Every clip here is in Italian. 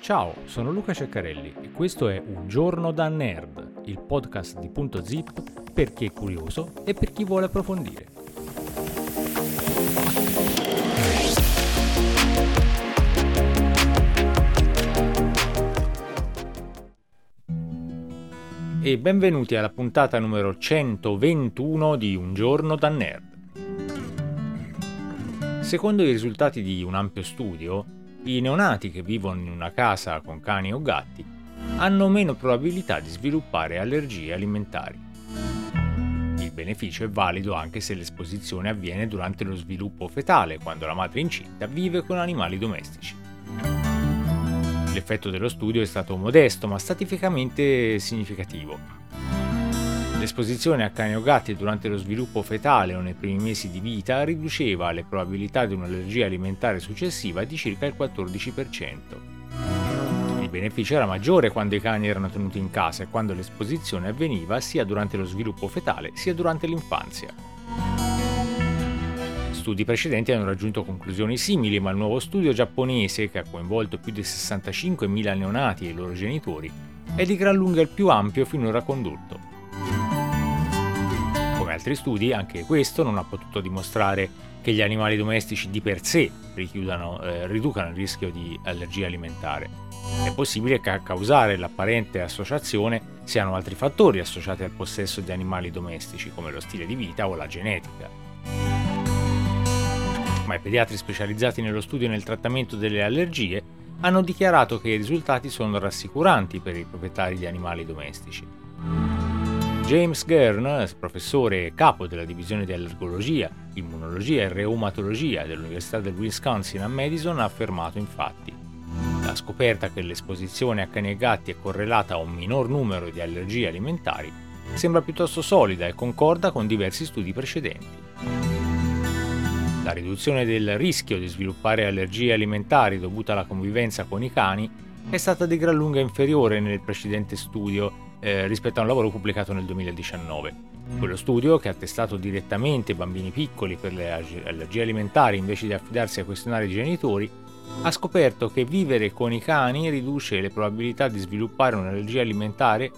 Ciao, sono Luca Ceccarelli e questo è Un giorno da nerd, il podcast di Punto Zip per chi è curioso e per chi vuole approfondire. E benvenuti alla puntata numero 121 di Un giorno da nerd. Secondo i risultati di un ampio studio, i neonati che vivono in una casa con cani o gatti hanno meno probabilità di sviluppare allergie alimentari. Il beneficio è valido anche se l'esposizione avviene durante lo sviluppo fetale, quando la madre incinta vive con animali domestici. L'effetto dello studio è stato modesto ma statificamente significativo. L'esposizione a cani o gatti durante lo sviluppo fetale o nei primi mesi di vita riduceva le probabilità di un'allergia alimentare successiva di circa il 14%. Il beneficio era maggiore quando i cani erano tenuti in casa e quando l'esposizione avveniva sia durante lo sviluppo fetale sia durante l'infanzia. Studi precedenti hanno raggiunto conclusioni simili, ma il nuovo studio giapponese, che ha coinvolto più di 65.000 neonati e i loro genitori, è di gran lunga il più ampio finora condotto altri studi, anche questo non ha potuto dimostrare che gli animali domestici di per sé eh, riducano il rischio di allergia alimentare. È possibile che a causare l'apparente associazione siano altri fattori associati al possesso di animali domestici, come lo stile di vita o la genetica. Ma i pediatri specializzati nello studio e nel trattamento delle allergie hanno dichiarato che i risultati sono rassicuranti per i proprietari di animali domestici. James Gern, professore capo della divisione di allergologia, immunologia e reumatologia dell'Università del Wisconsin a Madison, ha affermato infatti la scoperta che l'esposizione a cani e gatti è correlata a un minor numero di allergie alimentari sembra piuttosto solida e concorda con diversi studi precedenti. La riduzione del rischio di sviluppare allergie alimentari dovute alla convivenza con i cani è stata di gran lunga inferiore nel precedente studio eh, rispetto a un lavoro pubblicato nel 2019. Quello studio, che ha testato direttamente bambini piccoli per le allergie alimentari invece di affidarsi a questionari genitori, ha scoperto che vivere con i cani riduce le probabilità di sviluppare un'allergia alimentare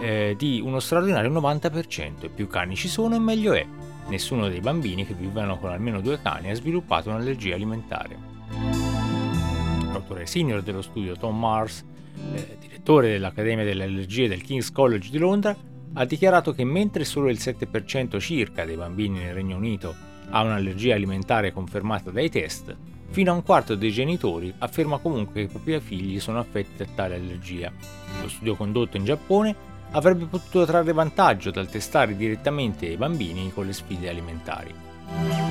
eh, di uno straordinario 90%. E più cani ci sono meglio è. Nessuno dei bambini che vivono con almeno due cani ha sviluppato un'allergia alimentare. L'autore senior dello studio Tom Mars eh, direttore dell'Accademia delle Allergie del King's College di Londra, ha dichiarato che mentre solo il 7% circa dei bambini nel Regno Unito ha un'allergia alimentare confermata dai test, fino a un quarto dei genitori afferma comunque che i propri figli sono affetti da tale allergia. Lo studio condotto in Giappone avrebbe potuto trarre vantaggio dal testare direttamente i bambini con le sfide alimentari.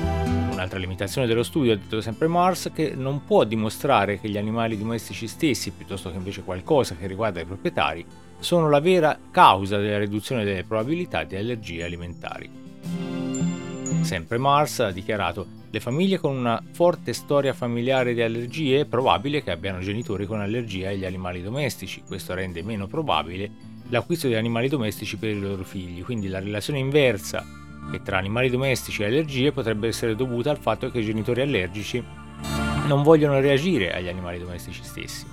Un'altra limitazione dello studio, ha detto sempre Mars, che non può dimostrare che gli animali domestici stessi, piuttosto che invece qualcosa che riguarda i proprietari, sono la vera causa della riduzione delle probabilità di allergie alimentari. Sempre Mars ha dichiarato le famiglie con una forte storia familiare di allergie è probabile che abbiano genitori con allergia agli animali domestici, questo rende meno probabile l'acquisto di animali domestici per i loro figli, quindi la relazione inversa che tra animali domestici e allergie potrebbe essere dovuta al fatto che i genitori allergici non vogliono reagire agli animali domestici stessi.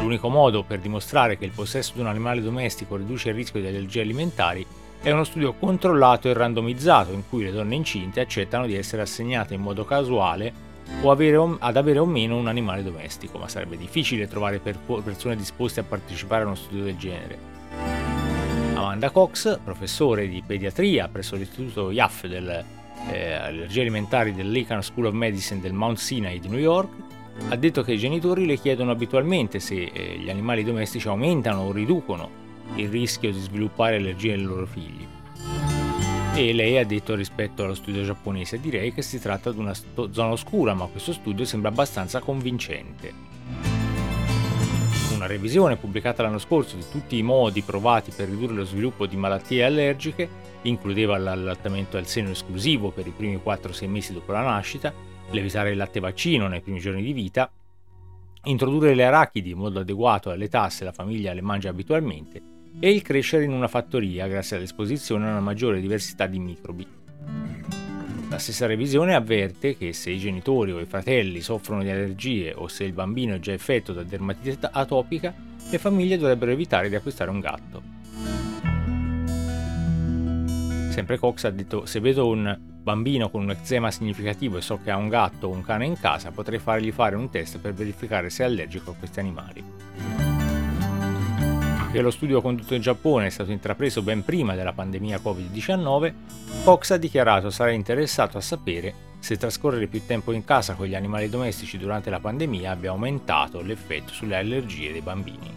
L'unico modo per dimostrare che il possesso di un animale domestico riduce il rischio di allergie alimentari è uno studio controllato e randomizzato in cui le donne incinte accettano di essere assegnate in modo casuale o avere o, ad avere o meno un animale domestico, ma sarebbe difficile trovare per persone disposte a partecipare a uno studio del genere. Amanda Cox, professore di pediatria presso l'istituto IAF delle eh, allergie alimentari del Lincoln School of Medicine del Mount Sinai di New York, ha detto che i genitori le chiedono abitualmente se eh, gli animali domestici aumentano o riducono il rischio di sviluppare allergie nei loro figli. E lei ha detto rispetto allo studio giapponese, direi che si tratta di una zona oscura, ma questo studio sembra abbastanza convincente una revisione pubblicata l'anno scorso di tutti i modi provati per ridurre lo sviluppo di malattie allergiche, includeva l'allattamento al seno esclusivo per i primi 4-6 mesi dopo la nascita, l'evitare il latte vaccino nei primi giorni di vita, introdurre le arachidi in modo adeguato all'età se la famiglia le mangia abitualmente e il crescere in una fattoria grazie all'esposizione a una maggiore diversità di microbi. La stessa revisione avverte che se i genitori o i fratelli soffrono di allergie o se il bambino è già affetto da dermatite atopica, le famiglie dovrebbero evitare di acquistare un gatto. Sempre Cox ha detto se vedo un bambino con un eczema significativo e so che ha un gatto o un cane in casa, potrei fargli fare un test per verificare se è allergico a questi animali. Che lo studio condotto in Giappone è stato intrapreso ben prima della pandemia Covid-19, Cox ha dichiarato sarà interessato a sapere se trascorrere più tempo in casa con gli animali domestici durante la pandemia abbia aumentato l'effetto sulle allergie dei bambini.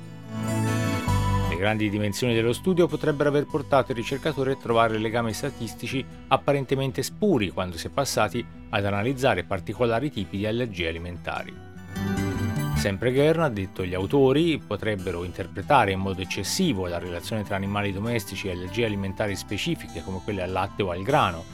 Le grandi dimensioni dello studio potrebbero aver portato i ricercatori a trovare legami statistici apparentemente spuri quando si è passati ad analizzare particolari tipi di allergie alimentari. Sempre Gern ha detto gli autori potrebbero interpretare in modo eccessivo la relazione tra animali domestici e allergie alimentari specifiche come quelle al latte o al grano.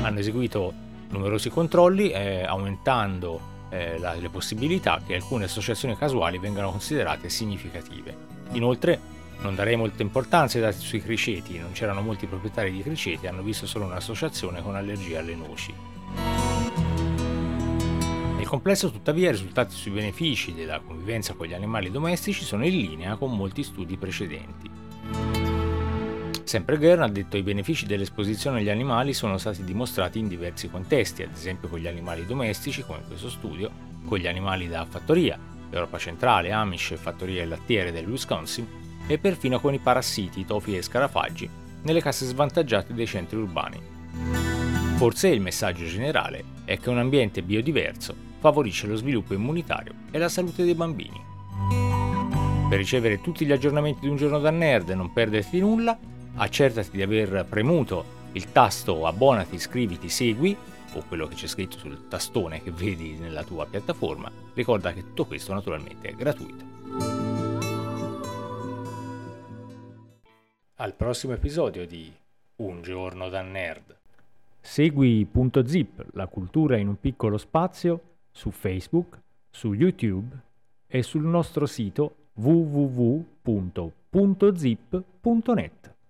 Hanno eseguito numerosi controlli eh, aumentando eh, la, le possibilità che alcune associazioni casuali vengano considerate significative. Inoltre non darei molta importanza ai dati sui criceti, non c'erano molti proprietari di criceti, hanno visto solo un'associazione con allergia alle noci. Complesso, tuttavia, i risultati sui benefici della convivenza con gli animali domestici sono in linea con molti studi precedenti. Sempre Gern ha detto che i benefici dell'esposizione agli animali sono stati dimostrati in diversi contesti, ad esempio con gli animali domestici, come in questo studio, con gli animali da fattoria, Europa centrale, Amish, fattorie lattiere del Wisconsin, e perfino con i parassiti, tofi e scarafaggi nelle case svantaggiate dei centri urbani. Forse il messaggio generale è che un ambiente biodiverso favorisce lo sviluppo immunitario e la salute dei bambini. Per ricevere tutti gli aggiornamenti di un giorno da nerd e non perderti nulla, accertati di aver premuto il tasto abbonati, iscriviti, segui o quello che c'è scritto sul tastone che vedi nella tua piattaforma. Ricorda che tutto questo naturalmente è gratuito. al prossimo episodio di Un giorno da nerd. Segui Punto Zip, la cultura in un piccolo spazio, su Facebook, su YouTube e sul nostro sito www.puntozip.net.